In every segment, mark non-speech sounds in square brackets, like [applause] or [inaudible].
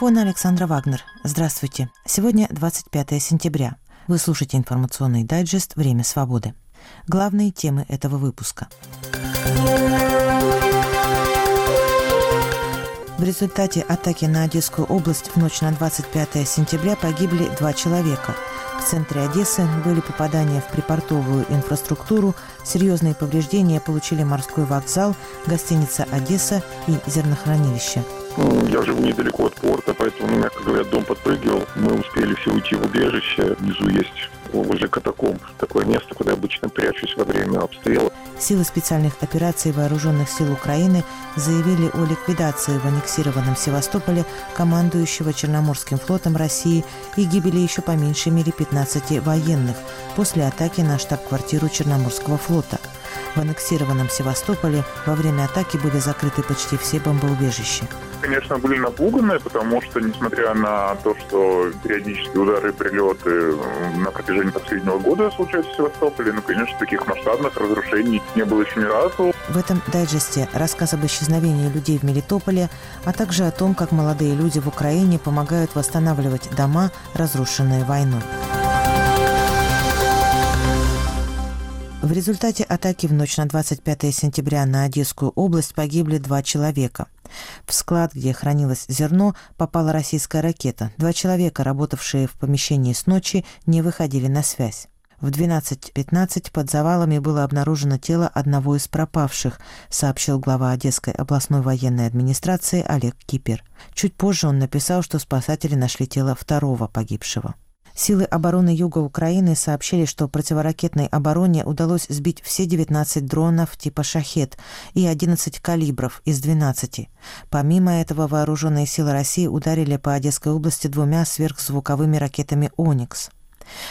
микрофона Александра Вагнер. Здравствуйте. Сегодня 25 сентября. Вы слушаете информационный дайджест «Время свободы». Главные темы этого выпуска. В результате атаки на Одесскую область в ночь на 25 сентября погибли два человека. В центре Одессы были попадания в припортовую инфраструктуру, серьезные повреждения получили морской вокзал, гостиница «Одесса» и зернохранилище – я живу недалеко от порта, поэтому, мягко говоря, дом подпрыгивал. Мы успели все уйти в убежище. Внизу есть возле катакомб такое место, куда обычно прячусь во время обстрела. Силы специальных операций Вооруженных сил Украины заявили о ликвидации в аннексированном Севастополе командующего Черноморским флотом России и гибели еще по меньшей мере 15 военных после атаки на штаб-квартиру Черноморского флота. В аннексированном Севастополе во время атаки были закрыты почти все бомбоубежища конечно, были напуганы, потому что, несмотря на то, что периодические удары и прилеты на протяжении последнего года случаются в Севастополе, ну, конечно, таких масштабных разрушений не было еще ни разу. В этом дайджесте рассказ об исчезновении людей в Мелитополе, а также о том, как молодые люди в Украине помогают восстанавливать дома, разрушенные войной. В результате атаки в ночь на 25 сентября на Одесскую область погибли два человека. В склад, где хранилось зерно, попала российская ракета. Два человека, работавшие в помещении с ночи, не выходили на связь. В 12.15 под завалами было обнаружено тело одного из пропавших, сообщил глава Одесской областной военной администрации Олег Кипер. Чуть позже он написал, что спасатели нашли тело второго погибшего. Силы обороны Юга Украины сообщили, что противоракетной обороне удалось сбить все 19 дронов типа «Шахет» и 11 калибров из 12. Помимо этого, вооруженные силы России ударили по Одесской области двумя сверхзвуковыми ракетами «Оникс».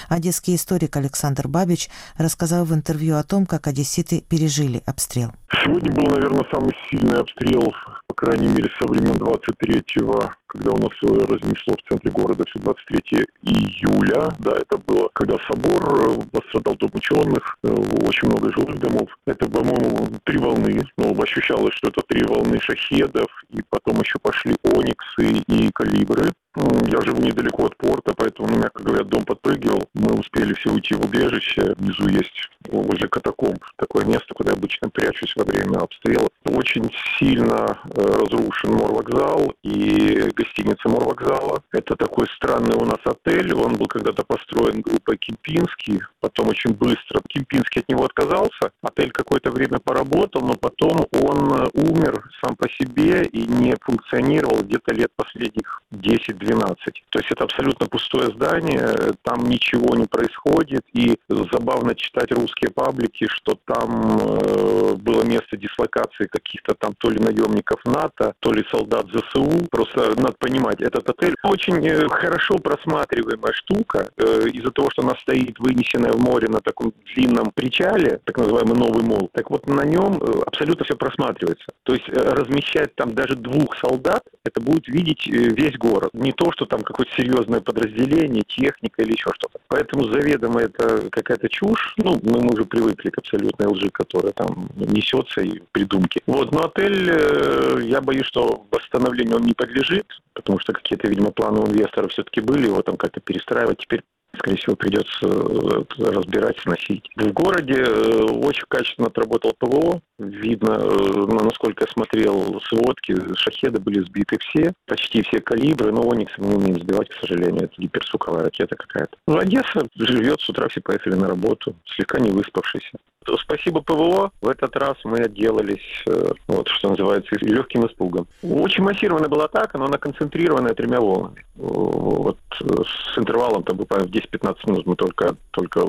Одесский историк Александр Бабич рассказал в интервью о том, как одесситы пережили обстрел. Сегодня был, наверное, самый сильный обстрел, по крайней мере, со времен 23-го, когда у нас разнесло в центре города все 23 июля. Да, это было, когда собор э, пострадал дом ученых, э, очень много жилых домов. Это, по-моему, три волны. Но ощущалось, что это три волны шахедов, и потом еще пошли ониксы и калибры. Я живу недалеко от порта, поэтому, мягко говоря, дом подпрыгивал. Мы успели все уйти в убежище. Внизу есть возле катакомб такое место, куда я обычно прячусь во время обстрела. Очень сильно э, разрушен морвокзал и гостиница морвокзала. Это такой странный у нас отель. Он был когда-то построен группой Кемпинский. Потом очень быстро Кемпинский от него отказался. Отель какое-то время поработал, но потом он э, умер сам по себе и не функционировал где-то лет последних 10-12. То есть это абсолютно пустое здание, там ничего не происходит. И забавно читать русские паблики, что там э, было место дислокации каких-то там то ли наемников НАТО, то ли солдат ЗСУ. Просто надо понимать, этот отель очень э, хорошо просматриваемая штука. Э, из-за того, что она стоит вынесенная в море на таком длинном причале, так называемый новый мол, так вот на нем э, абсолютно все просматривается. То есть размещать там даже двух солдат, это будет видеть весь город. Не то, что там какое-то серьезное подразделение, техника или еще что-то. Поэтому заведомо это какая-то чушь. Ну, мы уже привыкли к абсолютной лжи, которая там несется и придумки. Вот, но отель, я боюсь, что восстановлению он не подлежит, потому что какие-то, видимо, планы у инвестора все-таки были, его там как-то перестраивать. Теперь скорее всего, придется э, разбирать, сносить. В городе э, очень качественно отработал ПВО. Видно, э, насколько я смотрел сводки, шахеды были сбиты все, почти все калибры, но Оникс мы умеем сбивать, к сожалению, это гиперзвуковая ракета какая-то. Ну, Одесса живет, с утра все поехали на работу, слегка не выспавшийся. Спасибо ПВО. В этот раз мы отделались, вот что называется, легким испугом. Очень массированная была атака, но она концентрированная тремя волнами. Вот с интервалом, там, буквально в 10-15 минут мы только, только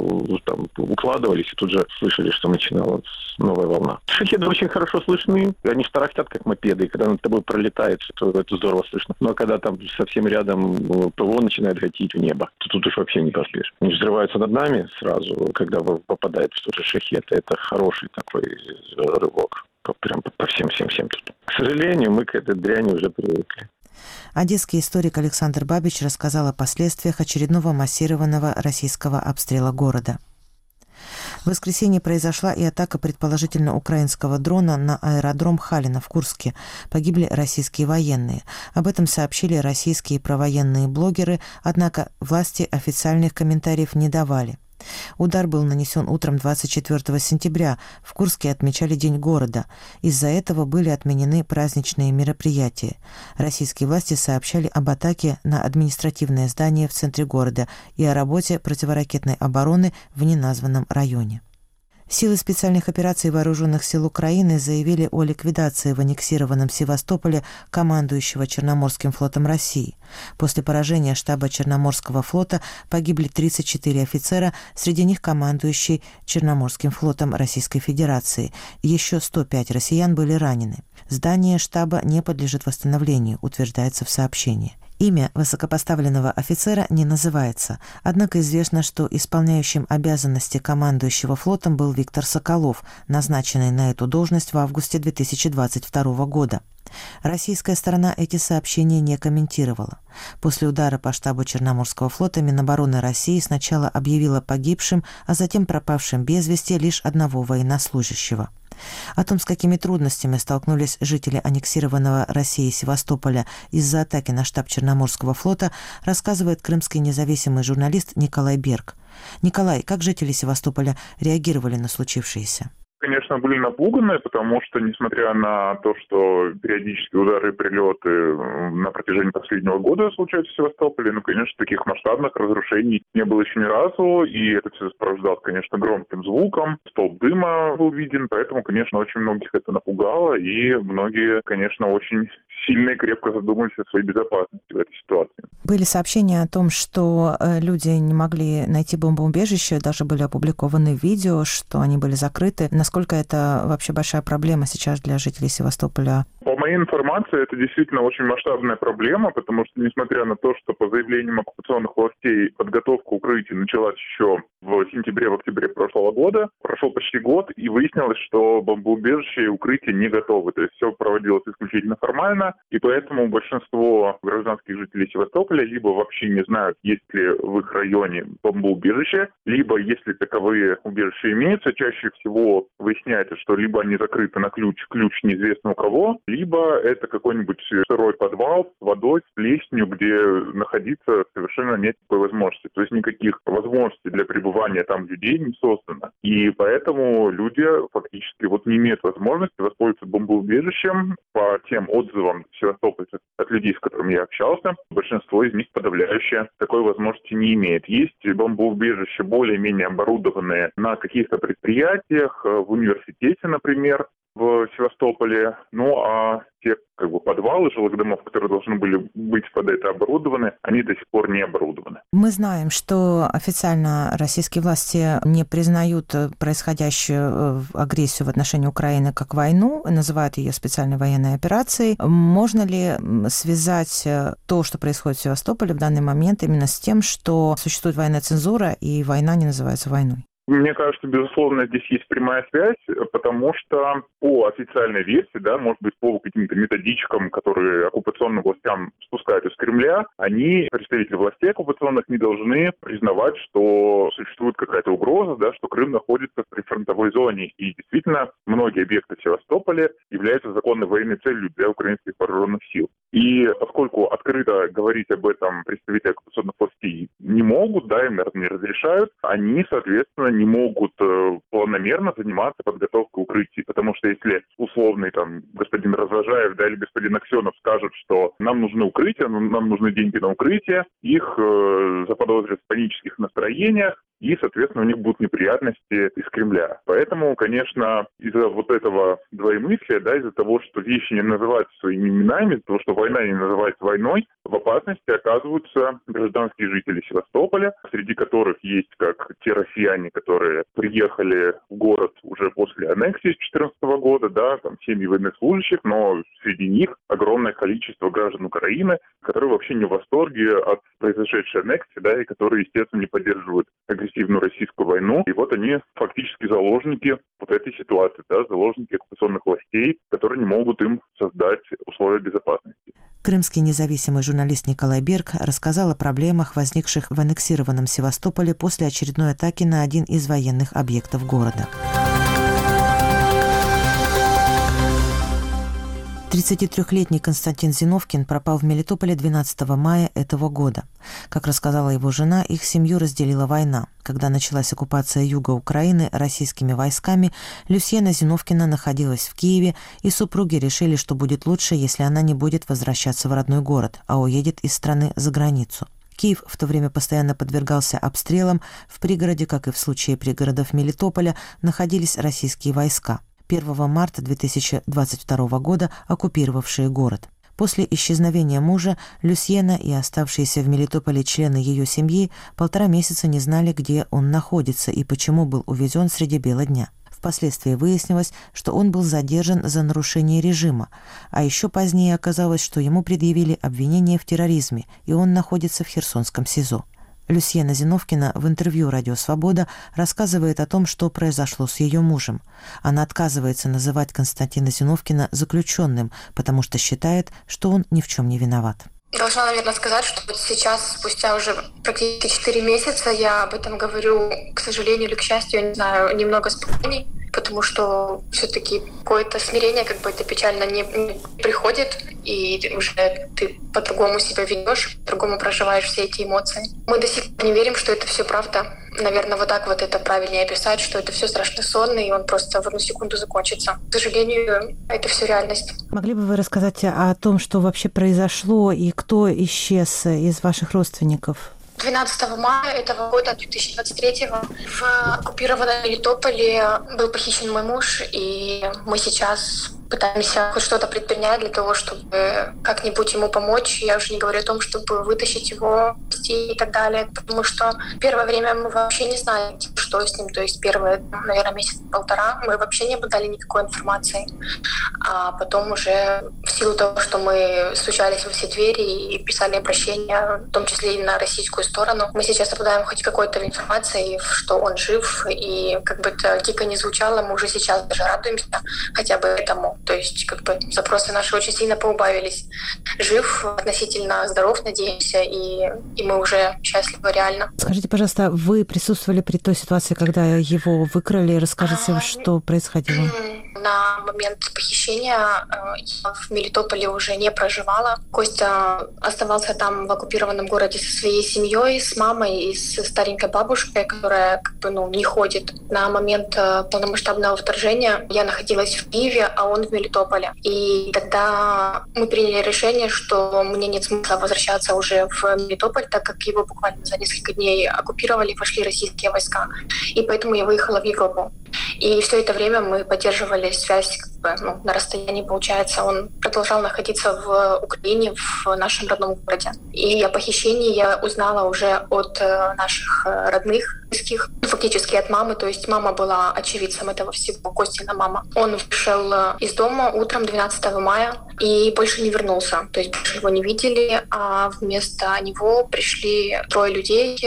там, укладывались и тут же слышали, что начиналась новая волна. Шахеды очень хорошо слышны, они тарахтят как мопеды, и когда над тобой пролетает, то это здорово слышно. Но когда там совсем рядом э, ПВО начинает гатить в небо, то тут уж вообще не поспишь. Они взрываются над нами сразу, когда попадает в тот же шахет. Это хороший такой рывок прям по всем-всем-всем тут. К сожалению, мы к этой дряни уже привыкли. Одесский историк Александр Бабич рассказал о последствиях очередного массированного российского обстрела города. В воскресенье произошла и атака предположительно украинского дрона на аэродром Халина в Курске. Погибли российские военные. Об этом сообщили российские провоенные блогеры, однако власти официальных комментариев не давали. Удар был нанесен утром 24 сентября. В Курске отмечали День города. Из-за этого были отменены праздничные мероприятия. Российские власти сообщали об атаке на административное здание в центре города и о работе противоракетной обороны в неназванном районе. Силы специальных операций Вооруженных сил Украины заявили о ликвидации в аннексированном Севастополе командующего Черноморским флотом России. После поражения штаба Черноморского флота погибли 34 офицера, среди них командующий Черноморским флотом Российской Федерации. Еще 105 россиян были ранены. Здание штаба не подлежит восстановлению, утверждается в сообщении. Имя высокопоставленного офицера не называется, однако известно, что исполняющим обязанности командующего флотом был Виктор Соколов, назначенный на эту должность в августе 2022 года. Российская сторона эти сообщения не комментировала. После удара по штабу Черноморского флота Минобороны России сначала объявила погибшим, а затем пропавшим без вести лишь одного военнослужащего – о том, с какими трудностями столкнулись жители аннексированного Россией Севастополя из-за атаки на штаб Черноморского флота, рассказывает крымский независимый журналист Николай Берг. Николай, как жители Севастополя реагировали на случившееся? Конечно, были напуганы, потому что, несмотря на то, что периодические удары и прилеты на протяжении последнего года случаются в Севастополе, ну, конечно, таких масштабных разрушений не было еще ни разу, и это все сопровождалось, конечно, громким звуком, столб дыма был виден, поэтому, конечно, очень многих это напугало, и многие, конечно, очень сильно и крепко задумались о своей безопасности в этой ситуации. Были сообщения о том, что э, люди не могли найти бомбоубежище, даже были опубликованы видео, что они были закрыты. Насколько это вообще большая проблема сейчас для жителей Севастополя? Моей информации, это действительно очень масштабная проблема, потому что, несмотря на то, что по заявлениям оккупационных властей подготовка укрытий началась еще в сентябре, в октябре прошлого года, прошел почти год, и выяснилось, что бомбоубежища и укрытия не готовы. То есть все проводилось исключительно формально, и поэтому большинство гражданских жителей Севастополя либо вообще не знают, есть ли в их районе бомбоубежище, либо если таковые убежища имеются, чаще всего выясняется, что либо они закрыты на ключ, ключ неизвестно у кого, либо это какой-нибудь сырой подвал с водой, с плесенью, где находиться совершенно нет такой возможности. То есть никаких возможностей для пребывания там людей не создано. И поэтому люди фактически вот не имеют возможности воспользоваться бомбоубежищем по тем отзывам севастопольцев от людей, с которыми я общался. Большинство из них подавляющее такой возможности не имеет. Есть бомбоубежища более-менее оборудованные на каких-то предприятиях, в университете, например, в Севастополе. Ну а те как бы подвалы жилых домов, которые должны были быть под это оборудованы, они до сих пор не оборудованы. Мы знаем, что официально российские власти не признают происходящую э, агрессию в отношении Украины как войну, называют ее специальной военной операцией. Можно ли связать э, то, что происходит в Севастополе в данный момент именно с тем, что существует военная цензура и война не называется войной? Мне кажется, безусловно, здесь есть прямая связь, потому что по официальной версии, да, может быть, по каким-то методичкам, которые оккупационным властям спускают из Кремля, они, представители властей оккупационных, не должны признавать, что существует какая-то угроза, да, что Крым находится в прифронтовой зоне. И действительно, многие объекты Севастополя являются законной военной целью для украинских вооруженных сил. И поскольку открыто говорить об этом представители оккупационных властей не могут, да, им, не разрешают, они, соответственно, не могут э, планомерно заниматься подготовкой укрытий, потому что если условный там господин Развожаев да, или господин Аксенов скажут, что нам нужны укрытия, нам нужны деньги на укрытие, их э, заподозрят в панических настроениях, и, соответственно, у них будут неприятности из Кремля. Поэтому, конечно, из-за вот этого двоемыслия, да, из-за того, что вещи не называются своими именами, из-за того, что война не называется войной, в опасности оказываются гражданские жители Севастополя, среди которых есть как те россияне, которые приехали в город уже после аннексии с 2014 года, да, там семьи военнослужащих, но среди них огромное количество граждан Украины, которые вообще не в восторге от произошедшей аннексии, да, и которые, естественно, не поддерживают агрессивную российскую войну. И вот они фактически заложники вот этой ситуации, да, заложники оккупационных властей, которые не могут им создать условия безопасности. Крымский независимый журналист Николай Берг рассказал о проблемах, возникших в аннексированном Севастополе после очередной атаки на один из военных объектов города. 33-летний Константин Зиновкин пропал в Мелитополе 12 мая этого года. Как рассказала его жена, их семью разделила война. Когда началась оккупация юга Украины российскими войсками, Люсьена Зиновкина находилась в Киеве, и супруги решили, что будет лучше, если она не будет возвращаться в родной город, а уедет из страны за границу. Киев в то время постоянно подвергался обстрелам. В пригороде, как и в случае пригородов Мелитополя, находились российские войска. 1 марта 2022 года оккупировавшие город. После исчезновения мужа Люсьена и оставшиеся в Мелитополе члены ее семьи полтора месяца не знали, где он находится и почему был увезен среди бела дня. Впоследствии выяснилось, что он был задержан за нарушение режима, а еще позднее оказалось, что ему предъявили обвинение в терроризме, и он находится в Херсонском СИЗО. Люсьена Зиновкина в интервью «Радио Свобода» рассказывает о том, что произошло с ее мужем. Она отказывается называть Константина Зиновкина заключенным, потому что считает, что он ни в чем не виноват. Должна, наверное, сказать, что вот сейчас, спустя уже практически 4 месяца, я об этом говорю, к сожалению или к счастью, я не знаю, немного спокойней потому что все-таки какое-то смирение, как бы это печально, не, не приходит, и уже ты по-другому себя ведешь, по-другому проживаешь все эти эмоции. Мы до сих пор не верим, что это все правда. Наверное, вот так вот это правильнее описать, что это все страшно сон, и он просто в одну секунду закончится. К сожалению, это все реальность. Могли бы вы рассказать о том, что вообще произошло и кто исчез из ваших родственников? 12 мая этого года, 2023 в оккупированном Мелитополе был похищен мой муж, и мы сейчас пытаемся хоть что-то предпринять для того, чтобы как-нибудь ему помочь. Я уже не говорю о том, чтобы вытащить его и так далее, потому что первое время мы вообще не знали, что с ним. То есть первые, наверное, месяц-полтора мы вообще не обладали никакой информацией. А потом уже в силу того, что мы стучались во все двери и писали обращения, в том числе и на российскую сторону, мы сейчас обладаем хоть какой-то информацией, что он жив, и как бы это дико не звучало, мы уже сейчас даже радуемся хотя бы этому. То есть как бы запросы наши очень сильно поубавились. Жив, относительно здоров, надеемся, и, и мы уже счастливы реально. Скажите, пожалуйста, вы присутствовали при той ситуации, когда его выкрали? Расскажите, а, что происходило? [clears throat] На момент похищения э, я в Мелитополе уже не проживала. Костя оставался там в оккупированном городе со своей семьей, с мамой и с старенькой бабушкой, которая как бы ну, не ходит. На момент э, полномасштабного вторжения я находилась в Киеве, а он в Мелитополе. И тогда мы приняли решение, что мне нет смысла возвращаться уже в Мелитополь, так как его буквально за несколько дней оккупировали, вошли российские войска. И поэтому я выехала в Европу. И все это время мы поддерживали связь как бы, ну, на расстоянии, получается. Он продолжал находиться в Украине, в нашем родном городе. И о похищении я узнала уже от э, наших э, родных, близких, фактически от мамы. То есть мама была очевидцем этого всего, Костина мама. Он вышел э, из дома утром 12 мая и больше не вернулся. То есть больше его не видели, а вместо него пришли трое людей.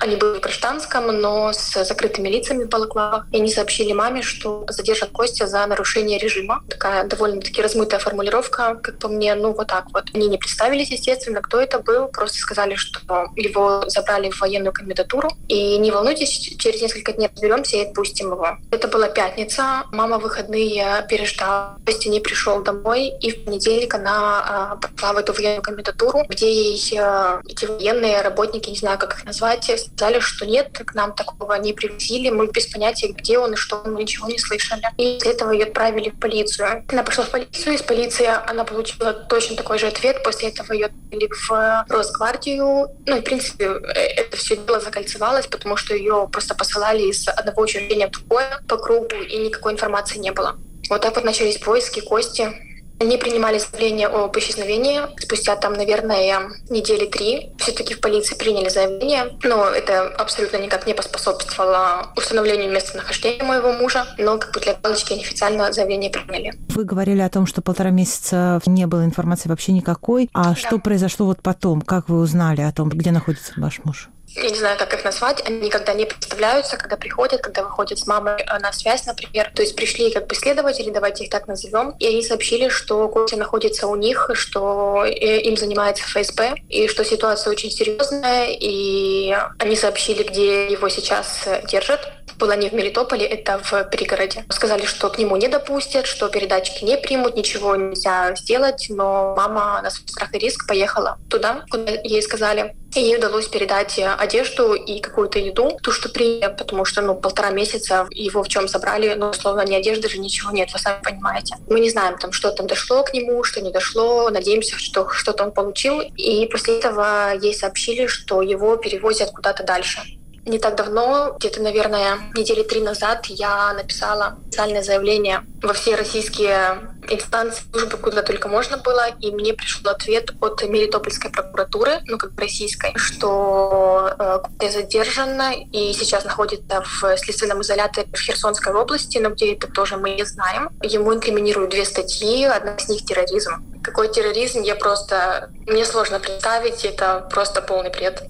Они были в гражданском, но с закрытыми лицами в балаклавах. И они сообщили маме, что задержат Костя за нарушение режима. Такая довольно-таки размытая формулировка, как по мне, ну вот так вот. Они не представились, естественно, кто это был, просто сказали, что его забрали в военную комендатуру. И не волнуйтесь, через несколько дней разберемся и отпустим его. Это была пятница, мама выходные переждала, Костя не пришел домой, и в понедельник она а, попала в эту военную комендатуру, где ей а, эти военные работники, не знаю, как их назвать, сказали, что нет, к нам такого не привезли, мы без понятия, где он и что, мы ничего не слышали. И после этого ее отправили в полицию. Она пошла в полицию, из полиции она получила точно такой же ответ. После этого ее отправили в Росгвардию. Ну, в принципе, э, это все дело закольцевалось, потому что ее просто посылали из одного учреждения в другое по кругу, и никакой информации не было. Вот так вот начались поиски Кости. Они принимали заявление о исчезновении. Спустя там, наверное, недели три все-таки в полиции приняли заявление. Но это абсолютно никак не поспособствовало установлению местонахождения моего мужа. Но как бы для галочки неофициально заявление приняли. Вы говорили о том, что полтора месяца не было информации вообще никакой. А да. что произошло вот потом? Как вы узнали о том, где находится ваш муж? Я не знаю, как их назвать, они никогда не представляются, когда приходят, когда выходят с мамой э, на связь, например. То есть пришли как бы следователи, давайте их так назовем, и они сообщили, что Костя находится у них, что э, им занимается ФСБ, и что ситуация очень серьезная, и они сообщили, где его сейчас держат была не в Мелитополе, это в пригороде. Сказали, что к нему не допустят, что передатчики не примут, ничего нельзя сделать, но мама на свой страх и риск поехала туда, куда ей сказали. И ей удалось передать одежду и какую-то еду, ту, что приняли, потому что, ну, полтора месяца его в чем забрали, ну, словно ни одежды же, ничего нет, вы сами понимаете. Мы не знаем, там, что там дошло к нему, что не дошло, надеемся, что что-то он получил. И после этого ей сообщили, что его перевозят куда-то дальше. Не так давно, где-то, наверное, недели три назад, я написала официальное заявление во все российские инстанции, службы, куда только можно было, и мне пришел ответ от Мелитопольской прокуратуры, ну, как российской, что э, задержана и сейчас находится в следственном изоляторе в Херсонской области, но где это тоже мы не знаем. Ему инкриминируют две статьи, одна из них — терроризм. Какой терроризм, я просто... Мне сложно представить, это просто полный бред.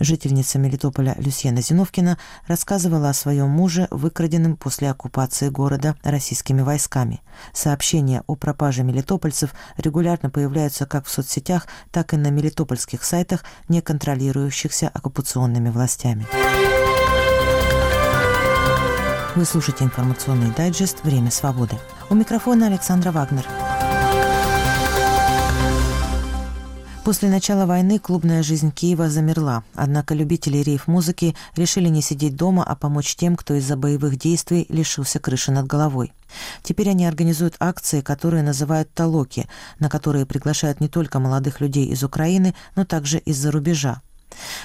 Жительница Мелитополя Люсьена Зиновкина рассказывала о своем муже, выкраденном после оккупации города российскими войсками. Сообщения о пропаже мелитопольцев регулярно появляются как в соцсетях, так и на мелитопольских сайтах, не контролирующихся оккупационными властями. Вы слушаете информационный дайджест «Время свободы». У микрофона Александра Вагнер. После начала войны клубная жизнь Киева замерла, однако любители рейв-музыки решили не сидеть дома, а помочь тем, кто из-за боевых действий лишился крыши над головой. Теперь они организуют акции, которые называют «Толоки», на которые приглашают не только молодых людей из Украины, но также из-за рубежа.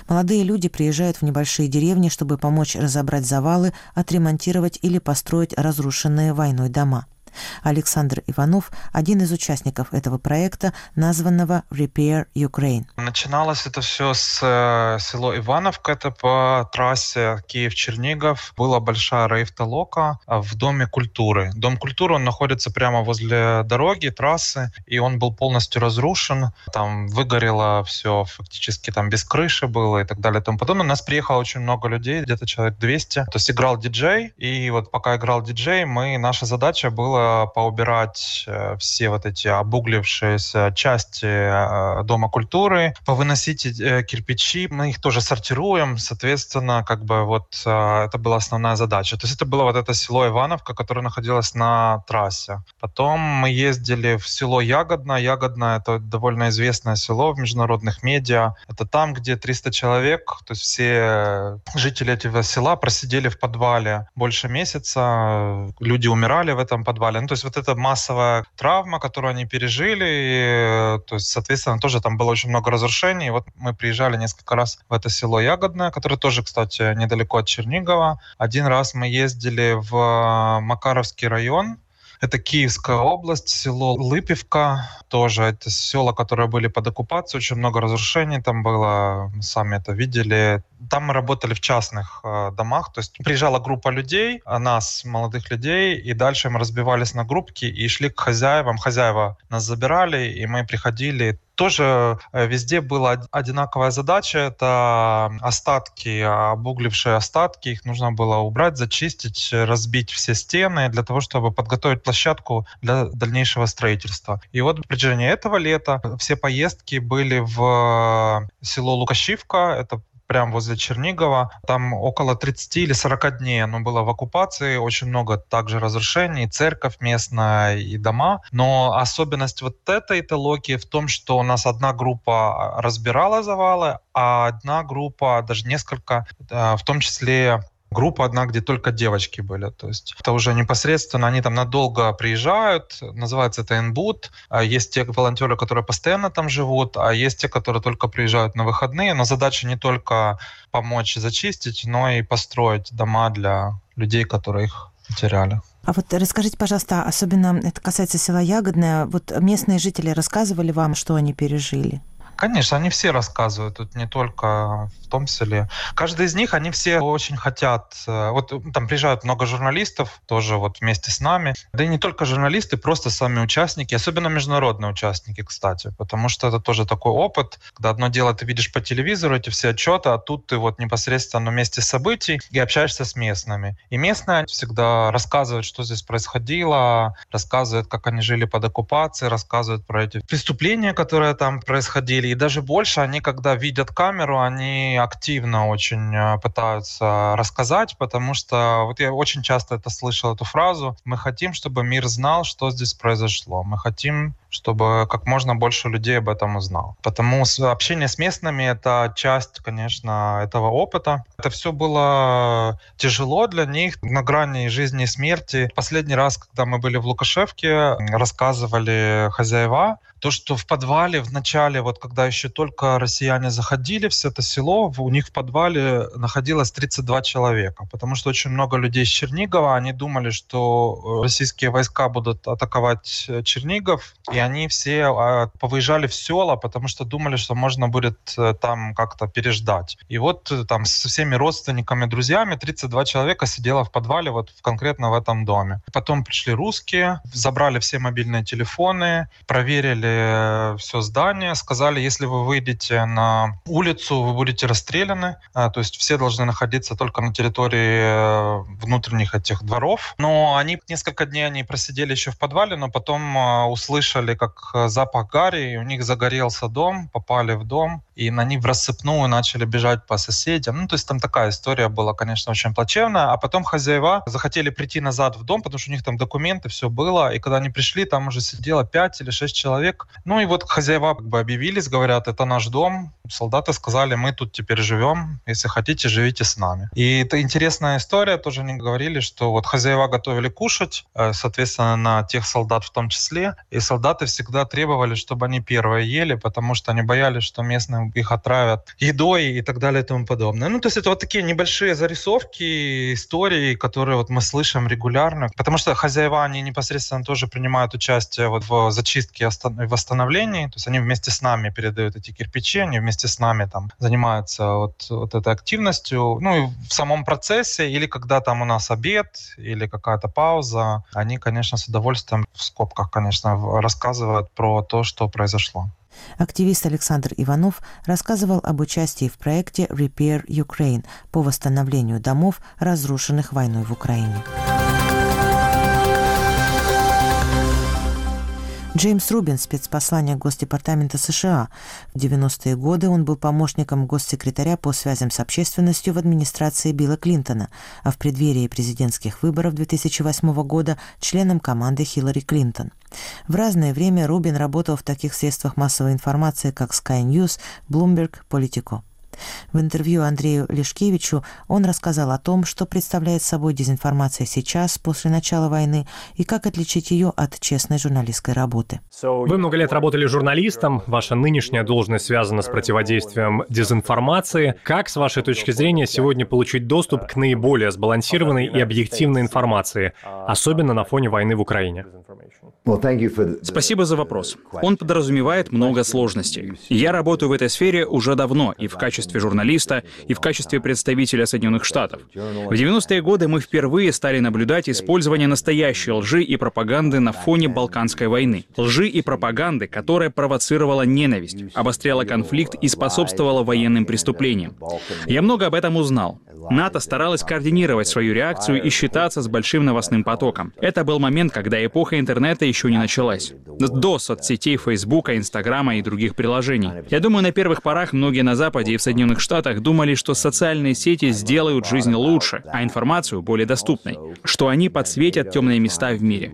Молодые люди приезжают в небольшие деревни, чтобы помочь разобрать завалы, отремонтировать или построить разрушенные войной дома – Александр Иванов – один из участников этого проекта, названного Repair Ukraine. Начиналось это все с э, села Ивановка, это по трассе Киев-Чернигов. Была большая рейв-толока в Доме культуры. Дом культуры, он находится прямо возле дороги, трассы, и он был полностью разрушен. Там выгорело все фактически, там без крыши было и так далее и тому подобное. У нас приехало очень много людей, где-то человек 200. То есть играл диджей, и вот пока играл диджей, мы, наша задача была поубирать э, все вот эти обуглившиеся части э, Дома культуры, повыносить э, кирпичи. Мы их тоже сортируем, соответственно, как бы вот это была основная задача. То есть это было вот это село Ивановка, которое находилось на трассе. Потом мы ездили в село Ягодно. Ягодно — это довольно известное село в международных медиа. Это там, где 300 человек, то есть все жители этого села просидели в подвале больше месяца. Люди умирали в этом подвале попали. Ну, то есть вот эта массовая травма, которую они пережили, и, то есть, соответственно, тоже там было очень много разрушений. И вот мы приезжали несколько раз в это село Ягодное, которое тоже, кстати, недалеко от Чернигова. Один раз мы ездили в Макаровский район, это Киевская область, село Лыпевка, тоже это села, которые были под оккупацией, очень много разрушений там было, сами это видели. Там мы работали в частных э, домах, то есть приезжала группа людей, а нас, молодых людей, и дальше мы разбивались на группки и шли к хозяевам. Хозяева нас забирали, и мы приходили, тоже э, везде была одинаковая задача. Это остатки, обуглившие остатки. Их нужно было убрать, зачистить, разбить все стены для того, чтобы подготовить площадку для дальнейшего строительства. И вот в протяжении этого лета все поездки были в э, село Лукашивка. Это прямо возле Чернигова. Там около 30 или 40 дней оно было в оккупации, очень много также разрушений, церковь местная и дома. Но особенность вот этой Телоки в том, что у нас одна группа разбирала завалы, а одна группа, даже несколько, э, в том числе группа одна, где только девочки были. То есть это уже непосредственно, они там надолго приезжают, называется это инбут. А есть те волонтеры, которые постоянно там живут, а есть те, которые только приезжают на выходные. Но задача не только помочь зачистить, но и построить дома для людей, которые их потеряли. А вот расскажите, пожалуйста, особенно это касается села Ягодное, вот местные жители рассказывали вам, что они пережили? Конечно, они все рассказывают, тут не только в том селе. Каждый из них, они все очень хотят... Э, вот там приезжают много журналистов, тоже вот вместе с нами. Да и не только журналисты, просто сами участники, особенно международные участники, кстати, потому что это тоже такой опыт, когда одно дело ты видишь по телевизору эти все отчеты, а тут ты вот непосредственно на месте событий и общаешься с местными. И местные всегда рассказывают, что здесь происходило, рассказывают, как они жили под оккупацией, рассказывают про эти преступления, которые там происходили. И даже больше они, когда видят камеру, они активно очень э, пытаются рассказать, потому что вот я очень часто это слышал, эту фразу, мы хотим, чтобы мир знал, что здесь произошло. Мы хотим, чтобы как можно больше людей об этом узнал. Потому общение с местными — это часть, конечно, этого опыта. Это все было тяжело для них, на грани жизни и смерти. Последний раз, когда мы были в Лукашевке, рассказывали хозяева, то, что в подвале в начале, вот когда еще только россияне заходили в это село, у них в подвале находилось 32 человека, потому что очень много людей из Чернигова, они думали, что э, российские войска будут атаковать э, Чернигов, и они все а, повыезжали в села, потому что думали, что можно будет э, там как-то переждать. И вот там со всеми родственниками, друзьями 32 человека сидело в подвале вот конкретно в этом доме. Потом пришли русские, забрали все мобильные телефоны, проверили обыскали все здание, сказали, если вы выйдете на улицу, вы будете расстреляны, то есть все должны находиться только на территории э, внутренних этих дворов. Но они несколько дней они просидели еще в подвале, но потом а, услышали, как э, запах гари, и у них загорелся дом, попали в дом, и на них в рассыпную начали бежать по соседям. Ну, то есть там такая история была, конечно, очень плачевная. А потом хозяева захотели прийти назад в дом, потому что у них там документы, все было. И когда они пришли, там уже сидело 5 или 6 человек. Ну и вот хозяева как бы объявились, говорят, это наш дом. Солдаты сказали, мы тут теперь живем, если хотите, живите с нами. И это интересная история, тоже они говорили, что вот хозяева готовили кушать, э, соответственно, на тех солдат в том числе. И солдаты всегда требовали, чтобы они первые ели, потому что они боялись, что их отравят едой и так далее и тому подобное. Ну, то есть это вот такие небольшие зарисовки, истории, которые вот мы слышим регулярно, потому что хозяева, они непосредственно тоже принимают участие вот в зачистке и восстановлении, то есть они вместе с нами передают эти кирпичи, они вместе с нами там занимаются вот, вот этой активностью, ну и в самом процессе, или когда там у нас обед, или какая-то пауза, они, конечно, с удовольствием, в скобках, конечно, рассказывают про то, что произошло. Активист Александр Иванов рассказывал об участии в проекте Repair Ukraine по восстановлению домов, разрушенных войной в Украине. Джеймс Рубин, спецпосланник Госдепартамента США. В 90-е годы он был помощником госсекретаря по связям с общественностью в администрации Билла Клинтона, а в преддверии президентских выборов 2008 года членом команды Хиллари Клинтон. В разное время Рубин работал в таких средствах массовой информации, как Sky News, Bloomberg, Politico. В интервью Андрею Лешкевичу он рассказал о том, что представляет собой дезинформация сейчас, после начала войны, и как отличить ее от честной журналистской работы. Вы много лет работали журналистом, ваша нынешняя должность связана с противодействием дезинформации. Как, с вашей точки зрения, сегодня получить доступ к наиболее сбалансированной и объективной информации, особенно на фоне войны в Украине? Спасибо за вопрос. Он подразумевает много сложностей. Я работаю в этой сфере уже давно и в качестве журналиста, и в качестве представителя Соединенных Штатов. В 90-е годы мы впервые стали наблюдать использование настоящей лжи и пропаганды на фоне Балканской войны. Лжи и пропаганды, которая провоцировала ненависть, обостряла конфликт и способствовала военным преступлениям. Я много об этом узнал. НАТО старалась координировать свою реакцию и считаться с большим новостным потоком. Это был момент, когда эпоха интернета еще не началась. До соцсетей Фейсбука, Инстаграма и других приложений. Я думаю, на первых порах многие на Западе и в Соединенных Штатах думали, что социальные сети сделают жизнь лучше, а информацию более доступной, что они подсветят темные места в мире.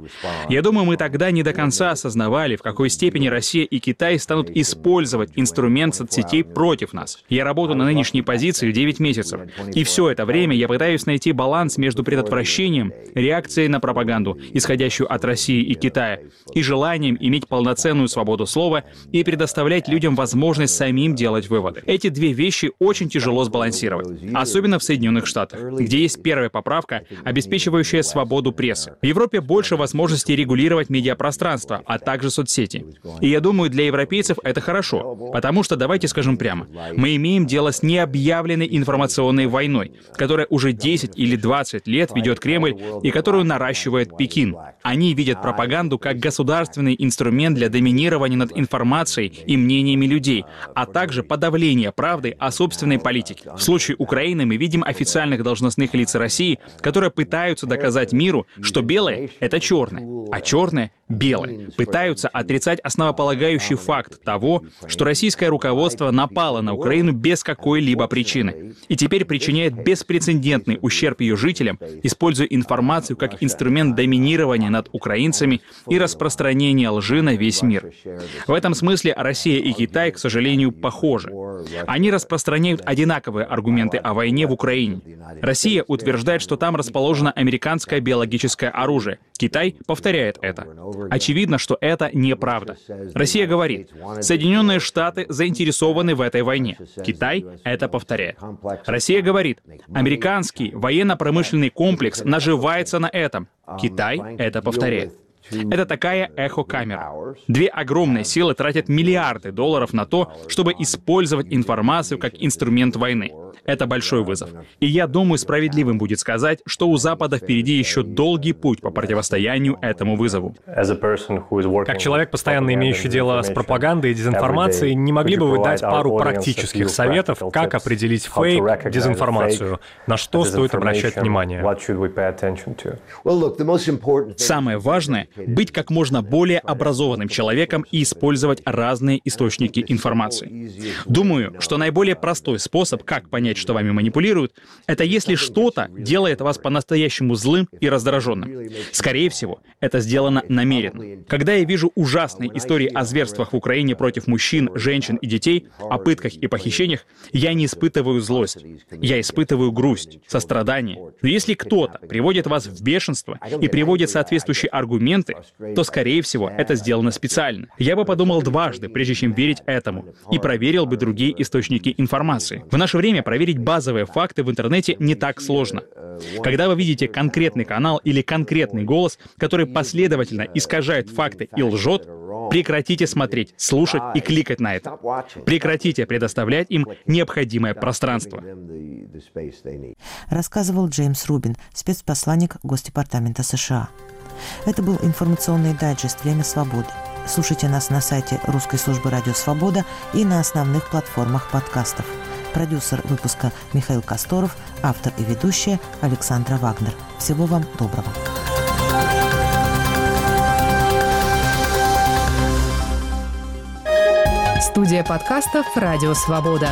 Я думаю, мы тогда не до конца осознавали, в какой степени Россия и Китай станут использовать инструмент соцсетей против нас. Я работаю на нынешней позиции 9 месяцев, и все это время я пытаюсь найти баланс между предотвращением, реакцией на пропаганду, исходящую от России и Китая, и желанием иметь полноценную свободу слова и предоставлять людям возможность самим делать выводы. Эти две вещи вещи очень тяжело сбалансировать, особенно в Соединенных Штатах, где есть первая поправка, обеспечивающая свободу прессы. В Европе больше возможностей регулировать медиапространство, а также соцсети. И я думаю, для европейцев это хорошо, потому что, давайте скажем прямо, мы имеем дело с необъявленной информационной войной, которая уже 10 или 20 лет ведет Кремль и которую наращивает Пекин. Они видят пропаганду как государственный инструмент для доминирования над информацией и мнениями людей, а также подавления правды о собственной политике. В случае Украины мы видим официальных должностных лиц России, которые пытаются доказать миру, что белое — это черное, а черное — белое. Пытаются отрицать основополагающий факт того, что российское руководство напало на Украину без какой-либо причины и теперь причиняет беспрецедентный ущерб ее жителям, используя информацию как инструмент доминирования над украинцами и распространения лжи на весь мир. В этом смысле Россия и Китай, к сожалению, похожи. Они распространяют одинаковые аргументы о войне в Украине. Россия утверждает, что там расположено американское биологическое оружие. Китай повторяет это. Очевидно, что это неправда. Россия говорит, Соединенные Штаты заинтересованы в этой войне. Китай это повторяет. Россия говорит, американский военно-промышленный комплекс наживается на этом. Китай это повторяет. Это такая эхокамера. Две огромные силы тратят миллиарды долларов на то, чтобы использовать информацию как инструмент войны. Это большой вызов. И я думаю, справедливым будет сказать, что у Запада впереди еще долгий путь по противостоянию этому вызову. Как человек, постоянно имеющий дело с пропагандой и дезинформацией, не могли бы вы дать пару практических советов, как определить фейк, дезинформацию, на что стоит обращать внимание? Самое важное быть как можно более образованным человеком и использовать разные источники информации. Думаю, что наиболее простой способ, как понять, что вами манипулируют, это если что-то делает вас по-настоящему злым и раздраженным. Скорее всего, это сделано намеренно. Когда я вижу ужасные истории о зверствах в Украине против мужчин, женщин и детей, о пытках и похищениях, я не испытываю злость. Я испытываю грусть, сострадание. Но если кто-то приводит вас в бешенство и приводит соответствующие аргументы, то, скорее всего, это сделано специально. Я бы подумал дважды, прежде чем верить этому, и проверил бы другие источники информации. В наше время проверить базовые факты в интернете не так сложно. Когда вы видите конкретный канал или конкретный голос, который последовательно искажает факты и лжет, прекратите смотреть, слушать и кликать на это. Прекратите предоставлять им необходимое пространство. Рассказывал Джеймс Рубин, спецпосланник Госдепартамента США. Это был информационный дайджест «Время свободы». Слушайте нас на сайте русской службы «Радио Свобода» и на основных платформах подкастов. Продюсер выпуска Михаил Косторов, автор и ведущая Александра Вагнер. Всего вам доброго. Студия подкастов «Радио Свобода».